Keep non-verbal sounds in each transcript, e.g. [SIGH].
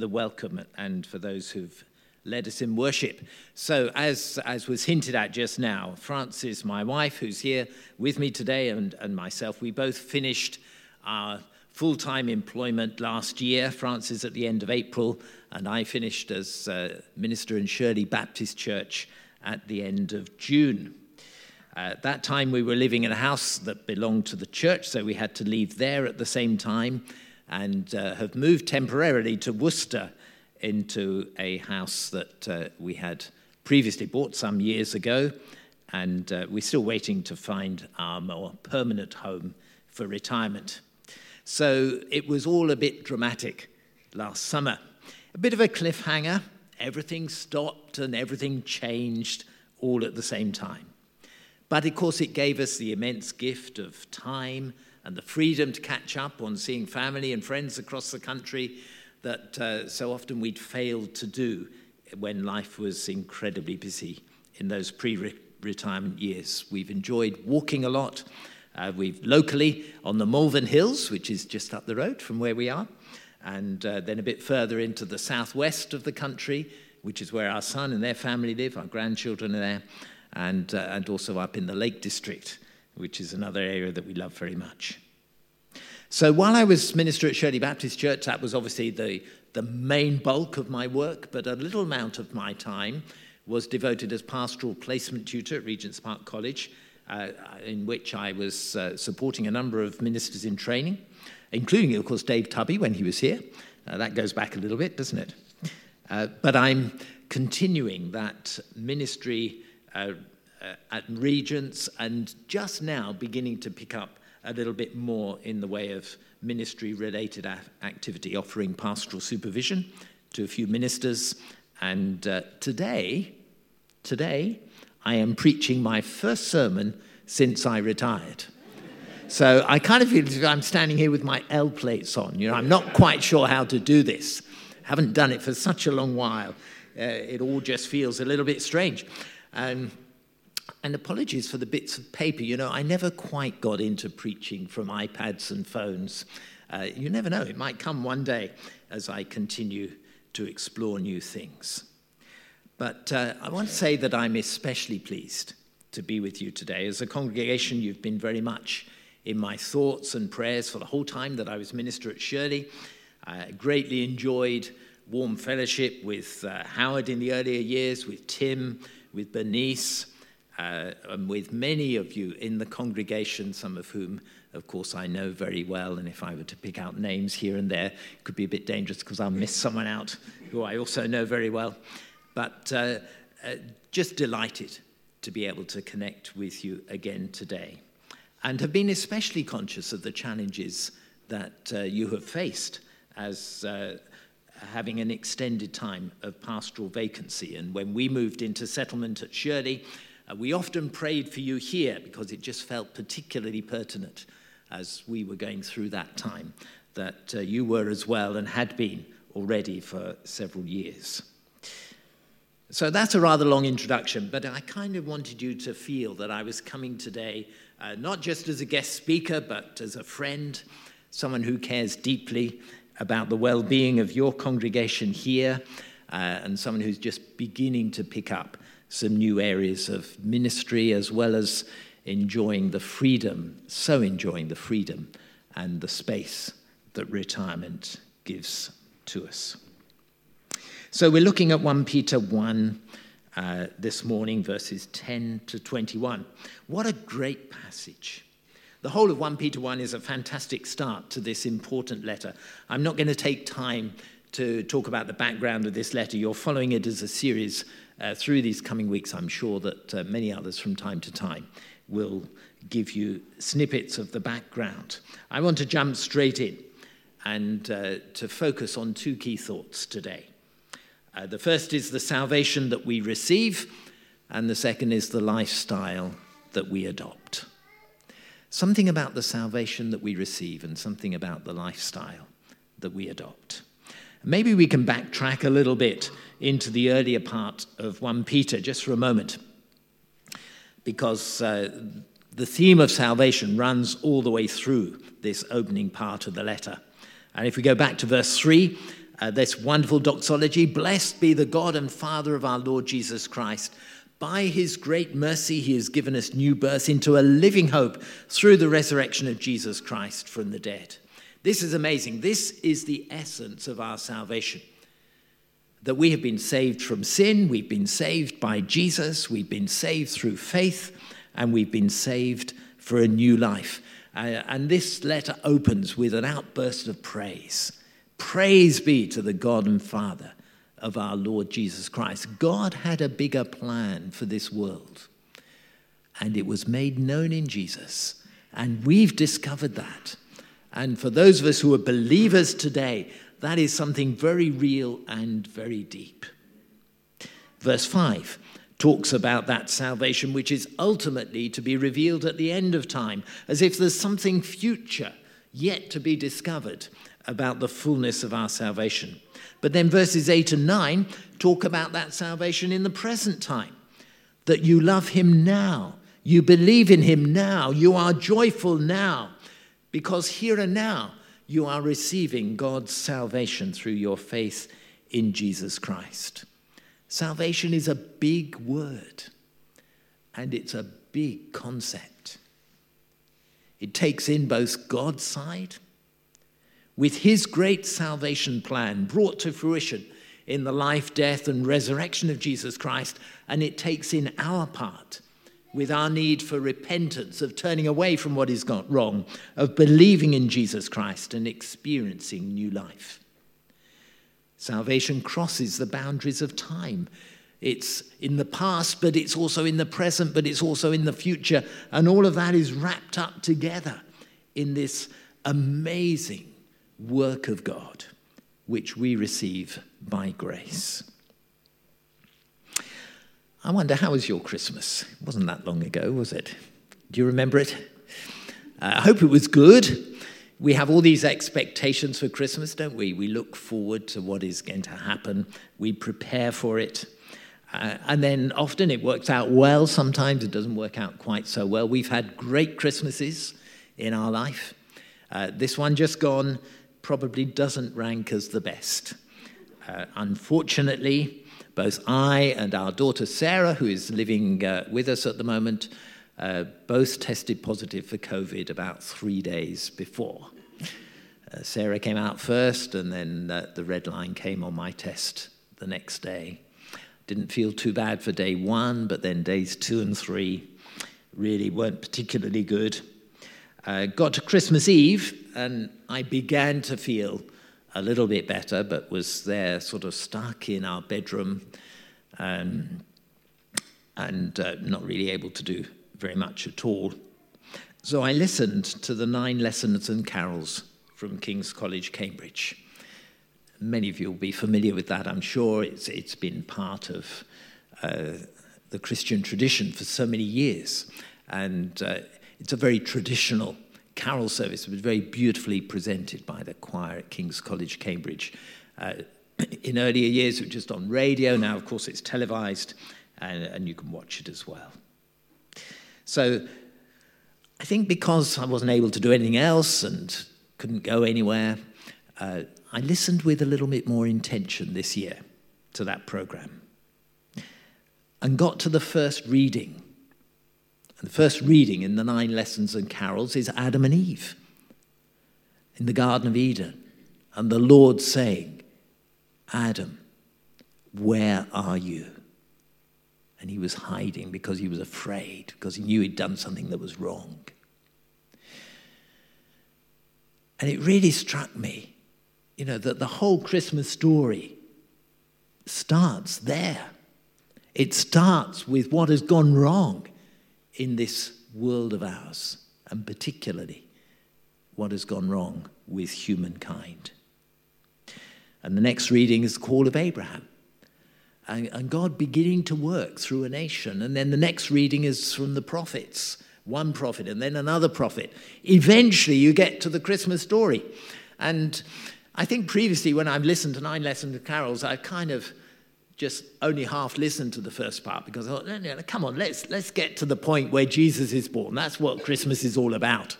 the welcome and for those who've led us in worship. So, as, as was hinted at just now, Frances, my wife, who's here with me today, and, and myself, we both finished our full time employment last year. Frances at the end of April, and I finished as uh, minister in Shirley Baptist Church at the end of June. Uh, at that time, we were living in a house that belonged to the church, so we had to leave there at the same time and uh, have moved temporarily to Worcester into a house that uh, we had previously bought some years ago, and uh, we're still waiting to find our more permanent home for retirement. So it was all a bit dramatic last summer. A bit of a cliffhanger. Everything stopped and everything changed all at the same time. But of course, it gave us the immense gift of time and the freedom to catch up on seeing family and friends across the country that uh, so often we'd failed to do when life was incredibly busy in those pre retirement years. We've enjoyed walking a lot. Uh, we've locally on the Malvern Hills, which is just up the road from where we are, and uh, then a bit further into the southwest of the country, which is where our son and their family live. Our grandchildren are there, and, uh, and also up in the Lake District, which is another area that we love very much. So while I was minister at Shirley Baptist Church, that was obviously the, the main bulk of my work, but a little amount of my time was devoted as pastoral placement tutor at Regent's Park College, uh, in which I was uh, supporting a number of ministers in training, including, of course, Dave Tubby when he was here. Uh, that goes back a little bit, doesn't it? Uh, but I'm continuing that ministry uh, at Regents and just now beginning to pick up a little bit more in the way of ministry related activity, offering pastoral supervision to a few ministers. And uh, today, today, I am preaching my first sermon since I retired. So I kind of feel I'm standing here with my L plates on. You know, I'm not quite sure how to do this. Haven't done it for such a long while. Uh, it all just feels a little bit strange. And and apologies for the bits of paper. You know, I never quite got into preaching from iPads and phones. Uh, you never know, it might come one day as I continue to explore new things. But uh, I want to say that I'm especially pleased to be with you today. As a congregation, you've been very much in my thoughts and prayers for the whole time that I was minister at Shirley. I greatly enjoyed warm fellowship with uh, Howard in the earlier years, with Tim, with Bernice uh, and with many of you in the congregation, some of whom, of course, I know very well. And if I were to pick out names here and there, it could be a bit dangerous because I'll miss someone out who I also know very well. But uh, uh, just delighted to be able to connect with you again today. And have been especially conscious of the challenges that uh, you have faced as uh, having an extended time of pastoral vacancy. And when we moved into settlement at Shirley, uh, we often prayed for you here because it just felt particularly pertinent as we were going through that time that uh, you were as well and had been already for several years. So that's a rather long introduction, but I kind of wanted you to feel that I was coming today uh, not just as a guest speaker, but as a friend, someone who cares deeply about the well being of your congregation here, uh, and someone who's just beginning to pick up some new areas of ministry as well as enjoying the freedom, so enjoying the freedom and the space that retirement gives to us. So we're looking at 1 Peter 1 uh, this morning, verses 10 to 21. What a great passage. The whole of 1 Peter 1 is a fantastic start to this important letter. I'm not going to take time to talk about the background of this letter. You're following it as a series uh, through these coming weeks, I'm sure that uh, many others from time to time will give you snippets of the background. I want to jump straight in and uh, to focus on two key thoughts today. Uh, the first is the salvation that we receive, and the second is the lifestyle that we adopt. Something about the salvation that we receive, and something about the lifestyle that we adopt. Maybe we can backtrack a little bit into the earlier part of 1 Peter just for a moment, because uh, the theme of salvation runs all the way through this opening part of the letter. And if we go back to verse 3, uh, this wonderful doxology Blessed be the God and Father of our Lord Jesus Christ. By his great mercy, he has given us new birth into a living hope through the resurrection of Jesus Christ from the dead. This is amazing. This is the essence of our salvation. That we have been saved from sin, we've been saved by Jesus, we've been saved through faith, and we've been saved for a new life. Uh, and this letter opens with an outburst of praise. Praise be to the God and Father of our Lord Jesus Christ. God had a bigger plan for this world, and it was made known in Jesus. And we've discovered that. And for those of us who are believers today, that is something very real and very deep. Verse 5 talks about that salvation which is ultimately to be revealed at the end of time, as if there's something future yet to be discovered about the fullness of our salvation. But then verses 8 and 9 talk about that salvation in the present time, that you love him now, you believe in him now, you are joyful now, because here and now you are receiving God's salvation through your faith in Jesus Christ. Salvation is a big word, and it's a big concept. It takes in both God's side, with his great salvation plan brought to fruition in the life, death, and resurrection of Jesus Christ, and it takes in our part with our need for repentance, of turning away from what is wrong, of believing in Jesus Christ and experiencing new life. Salvation crosses the boundaries of time. It's in the past, but it's also in the present, but it's also in the future. And all of that is wrapped up together in this amazing work of God, which we receive by grace. I wonder, how was your Christmas? It wasn't that long ago, was it? Do you remember it? Uh, I hope it was good we have all these expectations for Christmas, don't we? We look forward to what is going to happen, we prepare for it. Uh, and then often it works out well, sometimes it doesn't work out quite so well. We've had great Christmases in our life. Uh, this one just gone probably doesn't rank as the best. Uh, unfortunately, both I and our daughter Sarah, who is living uh, with us at the moment, uh, both tested positive for COVID about three days before. Uh, Sarah came out first, and then the red line came on my test the next day. Didn't feel too bad for day one, but then days two and three really weren't particularly good. Uh, got to Christmas Eve, and I began to feel a little bit better, but was there sort of stuck in our bedroom um, and uh, not really able to do very much at all. So I listened to the nine lessons and carols from King's College, Cambridge. Many of you will be familiar with that, I'm sure. It's, it's been part of uh, the Christian tradition for so many years. And uh, it's a very traditional carol service, was very beautifully presented by the choir at King's College, Cambridge. Uh, [CLEARS THROAT] in earlier years, it was just on radio. Now, of course, it's televised, and, and you can watch it as well. So I think because I wasn't able to do anything else and couldn't go anywhere, uh, I listened with a little bit more intention this year to that program and got to the first reading. And the first reading in the nine lessons and carols is Adam and Eve in the Garden of Eden. And the Lord saying, Adam, where are you? and he was hiding because he was afraid, because he knew he'd done something that was wrong. And it really struck me, you know, that the whole Christmas story starts there. It starts with what has gone wrong in this world of ours, and particularly what has gone wrong with humankind. And the next reading is the call of Abraham and, and God beginning to work through a nation. And then the next reading is from the prophets one prophet and then another prophet. Eventually, you get to the Christmas story. And I think previously, when I've listened to Nine Lessons of Carols, I kind of just only half listened to the first part because I thought, no, no, come on, let's, let's get to the point where Jesus is born. That's what Christmas is all about.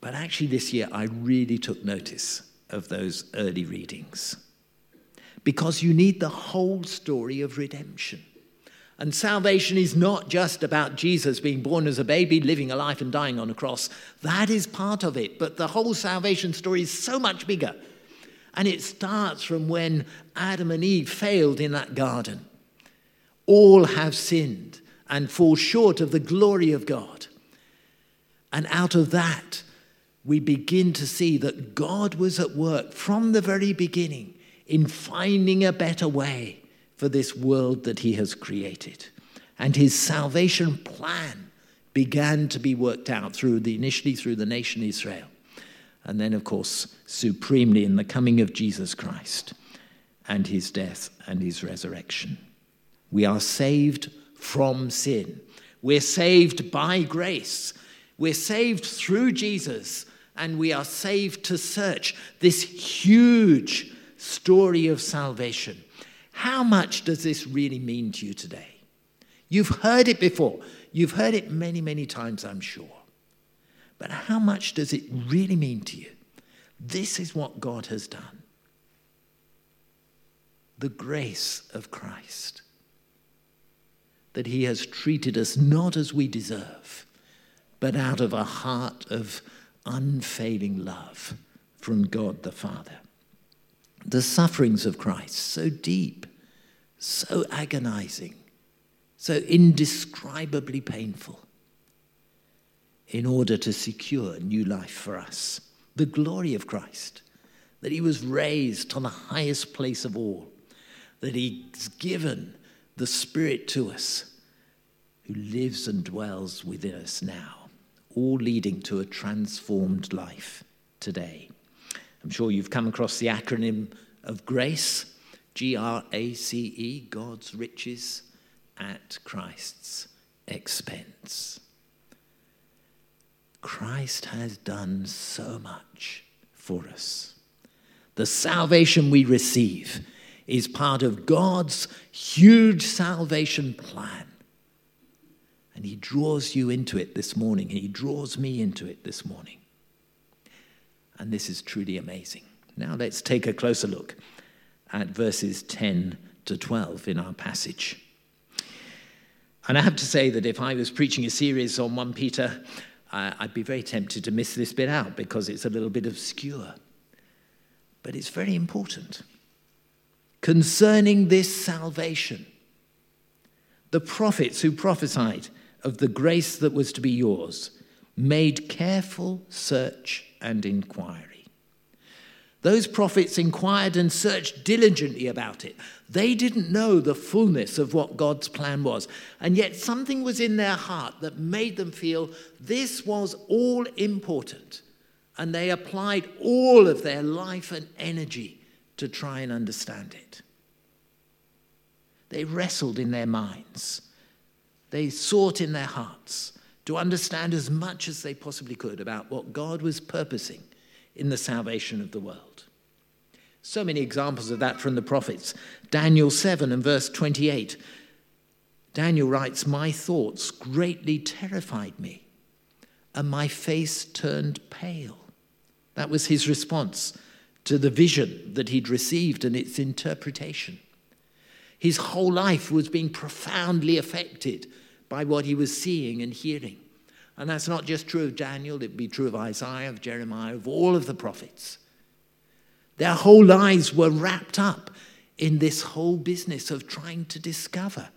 But actually, this year, I really took notice of those early readings. Because you need the whole story of redemption. And salvation is not just about Jesus being born as a baby, living a life, and dying on a cross. That is part of it. But the whole salvation story is so much bigger. And it starts from when Adam and Eve failed in that garden. All have sinned and fall short of the glory of God. And out of that, we begin to see that God was at work from the very beginning in finding a better way for this world that he has created. And his salvation plan began to be worked out through the initially through the nation Israel. And then, of course, supremely in the coming of Jesus Christ and his death and his resurrection. We are saved from sin. We're saved by grace. We're saved through Jesus, and we are saved to search this huge story of salvation how much does this really mean to you today? You've heard it before. You've heard it many, many times, I'm sure. But how much does it really mean to you? This is what God has done. The grace of Christ. That he has treated us not as we deserve, but out of a heart of unfailing love from God the Father the sufferings of Christ, so deep, so agonizing, so indescribably painful, in order to secure new life for us. The glory of Christ, that he was raised on the highest place of all, that he's given the Spirit to us, who lives and dwells within us now, all leading to a transformed life today. I'm sure you've come across the acronym of grace, G R A C E, God's riches at Christ's expense. Christ has done so much for us. The salvation we receive is part of God's huge salvation plan. And He draws you into it this morning. He draws me into it this morning. And this is truly amazing. Now let's take a closer look at verses 10 to 12 in our passage. And I have to say that if I was preaching a series on 1 Peter, I'd be very tempted to miss this bit out because it's a little bit obscure. But it's very important. Concerning this salvation, the prophets who prophesied of the grace that was to be yours made careful search and inquiry. Those prophets inquired and searched diligently about it. They didn't know the fullness of what God's plan was. And yet, something was in their heart that made them feel this was all important. And they applied all of their life and energy to try and understand it. They wrestled in their minds, they sought in their hearts to understand as much as they possibly could about what God was purposing in the salvation of the world. So many examples of that from the prophets. Daniel 7 and verse 28. Daniel writes, My thoughts greatly terrified me, and my face turned pale. That was his response to the vision that he'd received and its interpretation. His whole life was being profoundly affected by what he was seeing and hearing. And that's not just true of Daniel, it'd be true of Isaiah, of Jeremiah, of all of the prophets. Their whole lives were wrapped up in this whole business of trying to discover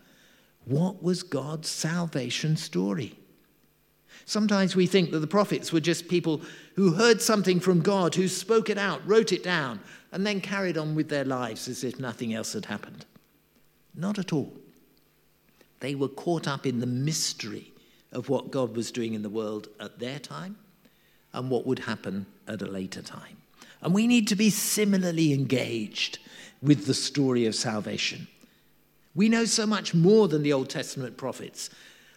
what was God's salvation story. Sometimes we think that the prophets were just people who heard something from God, who spoke it out, wrote it down, and then carried on with their lives as if nothing else had happened. Not at all. They were caught up in the mystery of what God was doing in the world at their time and what would happen at a later time. And we need to be similarly engaged with the story of salvation. We know so much more than the Old Testament prophets,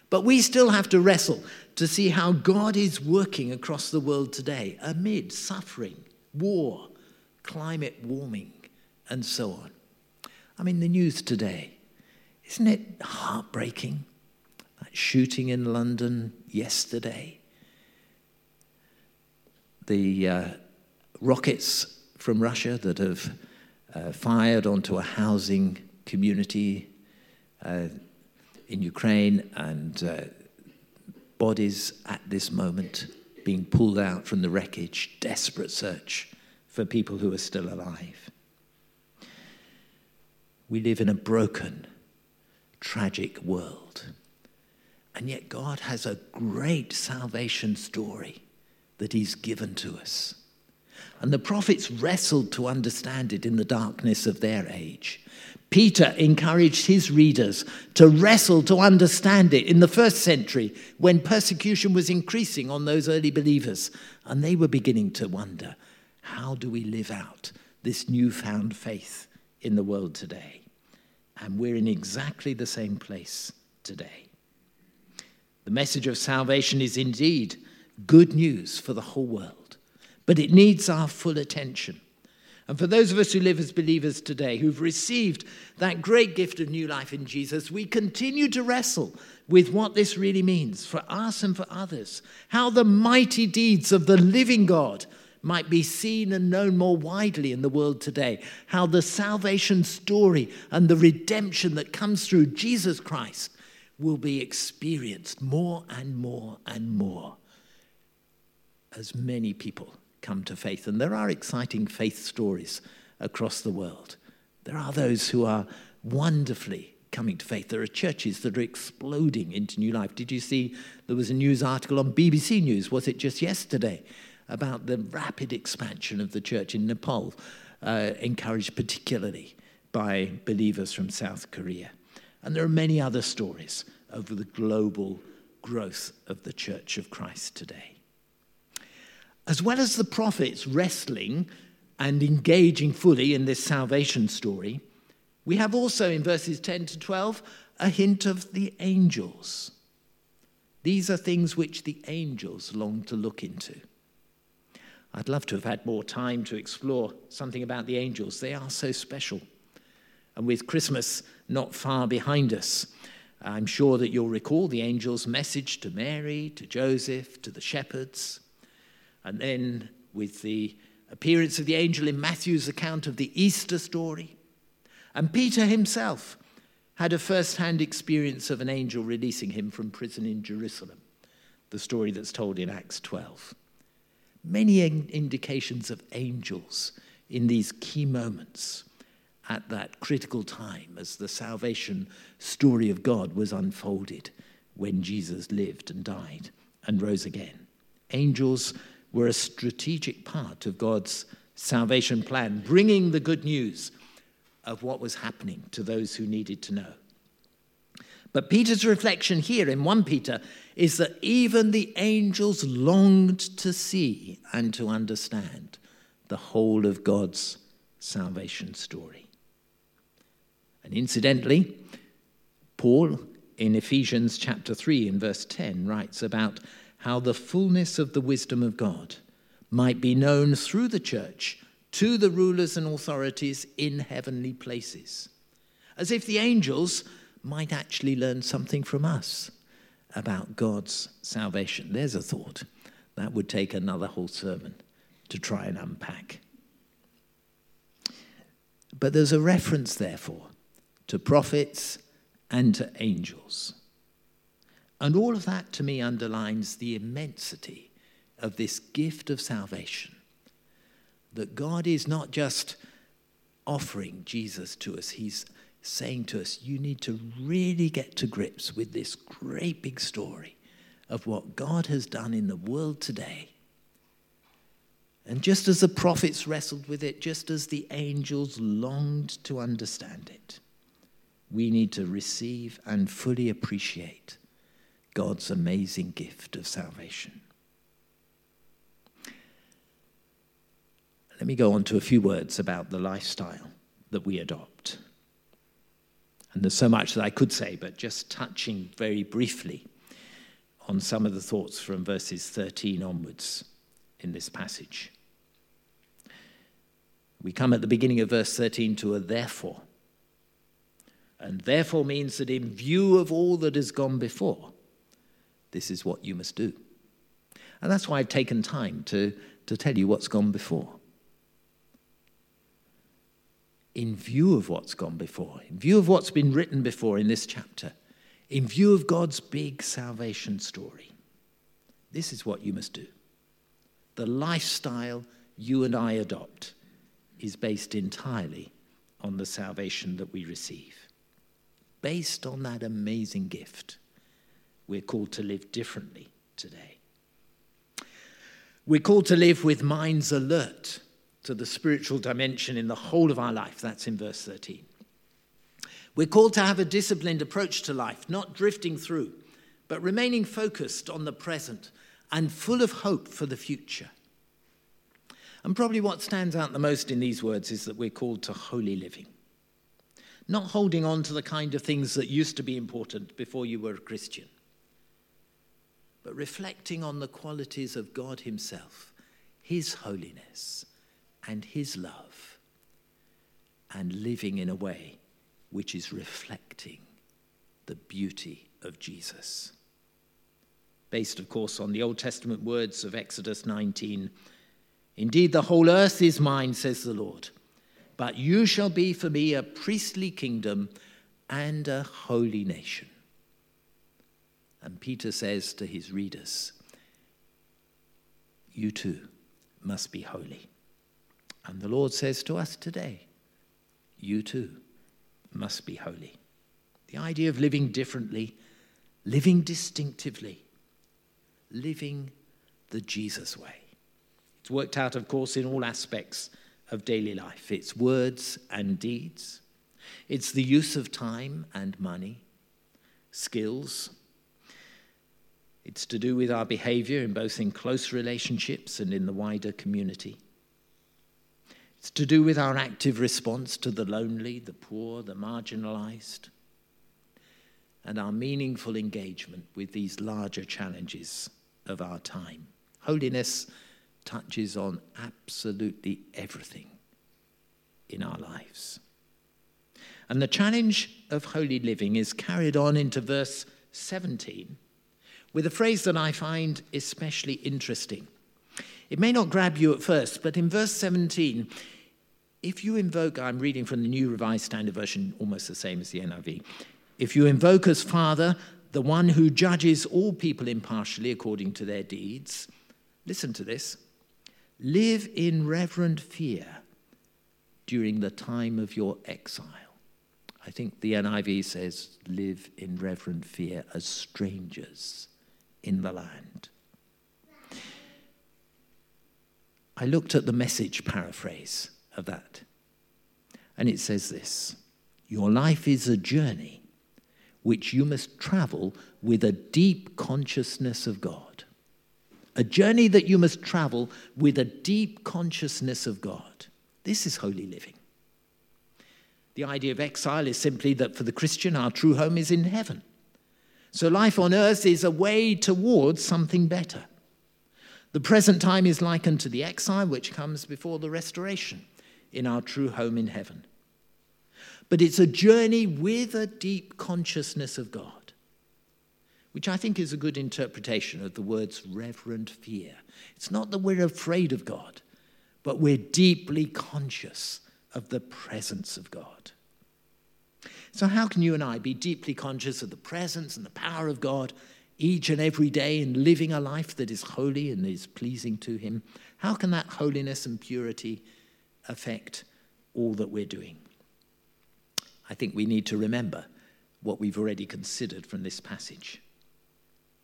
but we still have to wrestle to see how God is working across the world today amid suffering, war, climate warming, and so on. I mean, the news today isn't it heartbreaking? That shooting in London yesterday. The uh, rockets from Russia that have uh, fired onto a housing community uh, in Ukraine, and uh, bodies at this moment being pulled out from the wreckage, desperate search for people who are still alive. We live in a broken, tragic world. And yet, God has a great salvation story that He's given to us. And the prophets wrestled to understand it in the darkness of their age. Peter encouraged his readers to wrestle to understand it in the first century when persecution was increasing on those early believers. And they were beginning to wonder how do we live out this newfound faith in the world today? And we're in exactly the same place today. The message of salvation is indeed good news for the whole world, but it needs our full attention. And for those of us who live as believers today, who've received that great gift of new life in Jesus, we continue to wrestle with what this really means for us and for others. How the mighty deeds of the living God might be seen and known more widely in the world today. How the salvation story and the redemption that comes through Jesus Christ will be experienced more and more and more as many people come to faith. And there are exciting faith stories across the world. There are those who are wonderfully coming to faith. There are churches that are exploding into new life. Did you see there was a news article on BBC News, was it just yesterday, about the rapid expansion of the church in Nepal, uh, encouraged particularly by believers from South Korea? And there are many other stories over the global growth of the Church of Christ today. As well as the prophets wrestling and engaging fully in this salvation story, we have also in verses 10 to 12 a hint of the angels. These are things which the angels long to look into. I'd love to have had more time to explore something about the angels. They are so special. And with Christmas not far behind us, I'm sure that you'll recall the angel's message to Mary, to Joseph, to the shepherds. And then with the appearance of the angel in Matthew's account of the Easter story. And Peter himself had a first hand experience of an angel releasing him from prison in Jerusalem, the story that's told in Acts 12. Many indications of angels in these key moments at that critical time as the salvation story of God was unfolded when Jesus lived and died and rose again. Angels were a strategic part of God's salvation plan, bringing the good news of what was happening to those who needed to know. But Peter's reflection here in 1 Peter is that even the angels longed to see and to understand the whole of God's salvation story. And incidentally, Paul in Ephesians chapter 3 in verse 10 writes about how the fullness of the wisdom of God might be known through the church to the rulers and authorities in heavenly places. As if the angels might actually learn something from us about God's salvation. There's a thought. That would take another whole sermon to try and unpack. But there's a reference, therefore, to prophets and to angels. And all of that to me underlines the immensity of this gift of salvation. That God is not just offering Jesus to us, He's saying to us, you need to really get to grips with this great big story of what God has done in the world today. And just as the prophets wrestled with it, just as the angels longed to understand it, we need to receive and fully appreciate God's amazing gift of salvation. Let me go on to a few words about the lifestyle that we adopt. And there's so much that I could say, but just touching very briefly on some of the thoughts from verses 13 onwards in this passage. We come at the beginning of verse 13 to a therefore. And therefore means that in view of all that has gone before, this is what you must do. And that's why I've taken time to, to tell you what's gone before. in view of what's gone before, in view of what's been written before in this chapter, in view of God's big salvation story. This is what you must do. The lifestyle you and I adopt is based entirely on the salvation that we receive. Based on that amazing gift, we're called to live differently today. We're called to live with minds alert to the spiritual dimension in the whole of our life. That's in verse 13. We're called to have a disciplined approach to life, not drifting through, but remaining focused on the present and full of hope for the future. And probably what stands out the most in these words is that we're called to holy living. Not holding on to the kind of things that used to be important before you were a Christian, but reflecting on the qualities of God Himself, His holiness, and His love, and living in a way which is reflecting the beauty of Jesus. Based, of course, on the Old Testament words of Exodus 19 Indeed, the whole earth is mine, says the Lord, but you shall be for me a priestly kingdom and a holy nation. And Peter says to his readers, You too must be holy. And the Lord says to us today, You too must be holy. The idea of living differently, living distinctively, living the Jesus way. It's worked out, of course, in all aspects of daily life it's words and deeds, it's the use of time and money, skills. It's to do with our behavior in both in close relationships and in the wider community. It's to do with our active response to the lonely, the poor, the marginalized, and our meaningful engagement with these larger challenges of our time. Holiness touches on absolutely everything in our lives. And the challenge of holy living is carried on into verse 17 with a phrase that I find especially interesting. It may not grab you at first, but in verse 17, if you invoke, I'm reading from the New Revised Standard Version, almost the same as the NIV. If you invoke as Father the one who judges all people impartially according to their deeds, listen to this live in reverent fear during the time of your exile. I think the NIV says, live in reverent fear as strangers in the land. I looked at the message paraphrase of that. And it says this Your life is a journey which you must travel with a deep consciousness of God. A journey that you must travel with a deep consciousness of God. This is holy living. The idea of exile is simply that for the Christian, our true home is in heaven. So life on earth is a way towards something better. The present time is likened to the exile which comes before the restoration in our true home in heaven. But it's a journey with a deep consciousness of God, which I think is a good interpretation of the words reverent fear. It's not that we're afraid of God, but we're deeply conscious of the presence of God. So, how can you and I be deeply conscious of the presence and the power of God each and every day in living a life that is holy and is pleasing to Him? How can that holiness and purity affect all that we're doing. I think we need to remember what we've already considered from this passage.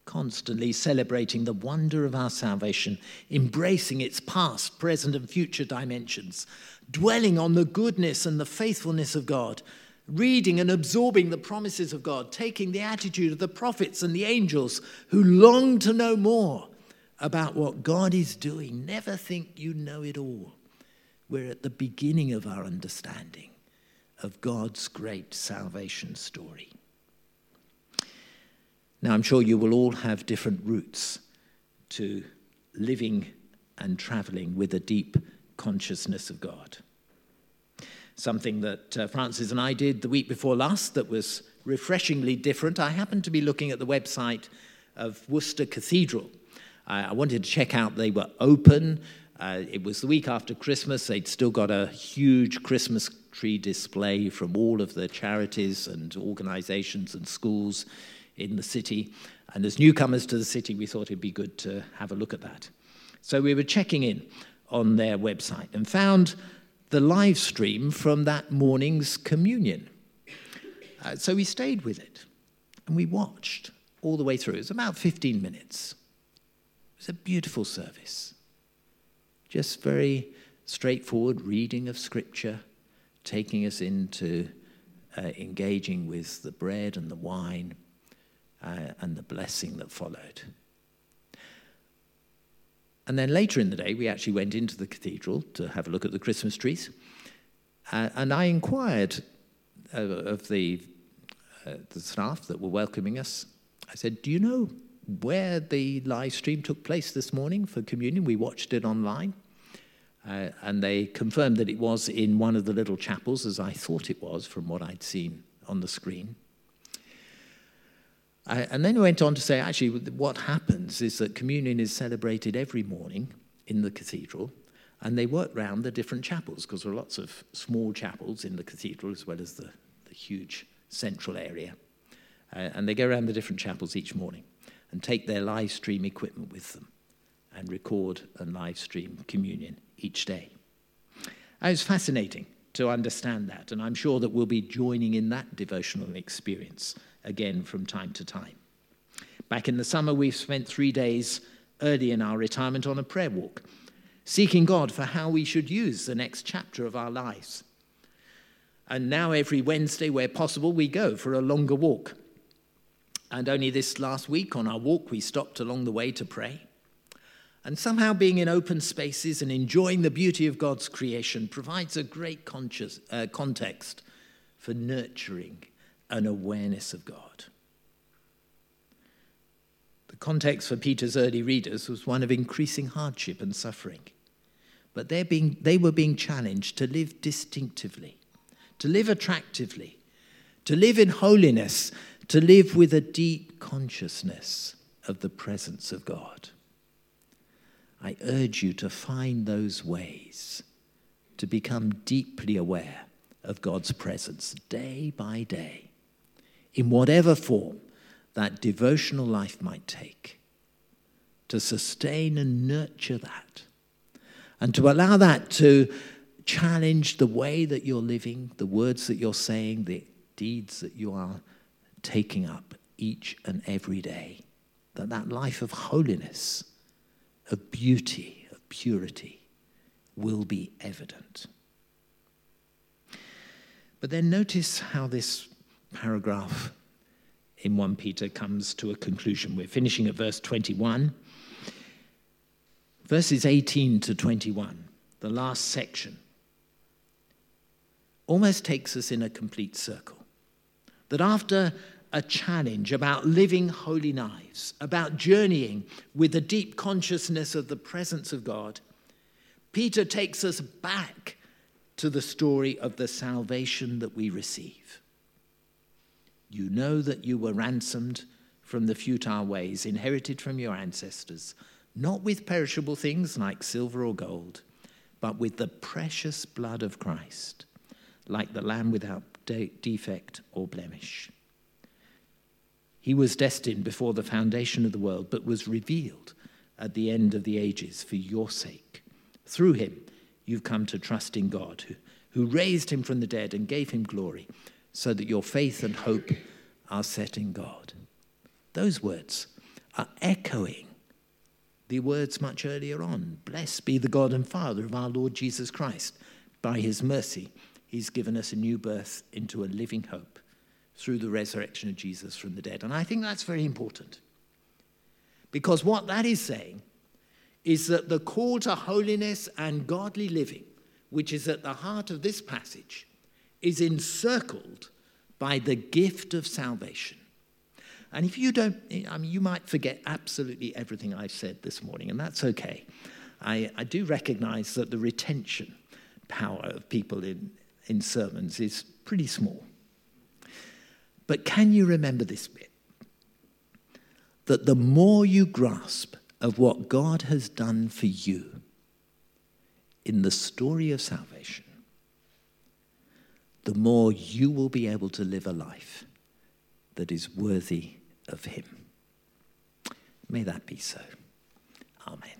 Constantly celebrating the wonder of our salvation, embracing its past, present, and future dimensions, dwelling on the goodness and the faithfulness of God, reading and absorbing the promises of God, taking the attitude of the prophets and the angels who long to know more about what God is doing. Never think you know it all. We're at the beginning of our understanding of God's great salvation story. Now, I'm sure you will all have different routes to living and traveling with a deep consciousness of God. Something that uh, Frances and I did the week before last that was refreshingly different. I happened to be looking at the website of Worcester Cathedral. I, I wanted to check out they were open Uh, it was the week after Christmas. They'd still got a huge Christmas tree display from all of the charities and organizations and schools in the city. And as newcomers to the city, we thought it'd be good to have a look at that. So we were checking in on their website and found the live stream from that morning's communion. Uh, so we stayed with it and we watched all the way through. It was about 15 minutes. It was a beautiful service. Just very straightforward reading of Scripture, taking us into uh, engaging with the bread and the wine uh, and the blessing that followed. And then later in the day, we actually went into the cathedral to have a look at the Christmas trees. Uh, and I inquired uh, of the, uh, the staff that were welcoming us. I said, Do you know where the live stream took place this morning for communion? We watched it online. Uh, and they confirmed that it was in one of the little chapels, as I thought it was from what I'd seen on the screen. Uh, and then he went on to say, actually, what happens is that communion is celebrated every morning in the cathedral, and they work round the different chapels because there are lots of small chapels in the cathedral as well as the, the huge central area. Uh, and they go around the different chapels each morning and take their live stream equipment with them and record and live stream communion each day. It was fascinating to understand that, and I'm sure that we'll be joining in that devotional experience again from time to time. Back in the summer, we've spent three days early in our retirement on a prayer walk, seeking God for how we should use the next chapter of our lives. And now, every Wednesday, where possible, we go for a longer walk. And only this last week on our walk, we stopped along the way to pray. And somehow being in open spaces and enjoying the beauty of God's creation provides a great conscious, uh, context for nurturing an awareness of God. The context for Peter's early readers was one of increasing hardship and suffering. But being, they were being challenged to live distinctively, to live attractively, to live in holiness, to live with a deep consciousness of the presence of God. I urge you to find those ways to become deeply aware of God's presence day by day, in whatever form that devotional life might take, to sustain and nurture that, and to allow that to challenge the way that you're living, the words that you're saying, the deeds that you are taking up each and every day. That that life of holiness of beauty, of purity, will be evident. But then notice how this paragraph in 1 Peter comes to a conclusion. We're finishing at verse 21. Verses 18 to 21, the last section, almost takes us in a complete circle. That after a challenge about living holy lives, about journeying with a deep consciousness of the presence of God, Peter takes us back to the story of the salvation that we receive. You know that you were ransomed from the futile ways inherited from your ancestors, not with perishable things like silver or gold, but with the precious blood of Christ, like the lamb without de- defect or blemish. He was destined before the foundation of the world, but was revealed at the end of the ages for your sake. Through him, you've come to trust in God, who, who raised him from the dead and gave him glory, so that your faith and hope are set in God. Those words are echoing the words much earlier on Blessed be the God and Father of our Lord Jesus Christ. By his mercy, he's given us a new birth into a living hope through the resurrection of Jesus from the dead. And I think that's very important. Because what that is saying is that the call to holiness and godly living, which is at the heart of this passage, is encircled by the gift of salvation. And if you don't, I mean, you might forget absolutely everything I've said this morning, and that's okay. I, I do recognize that the retention power of people in, in sermons is pretty small. But can you remember this bit? That the more you grasp of what God has done for you, in the story of salvation, the more you will be able to live a life that is worthy of Him. May that be so. Amen.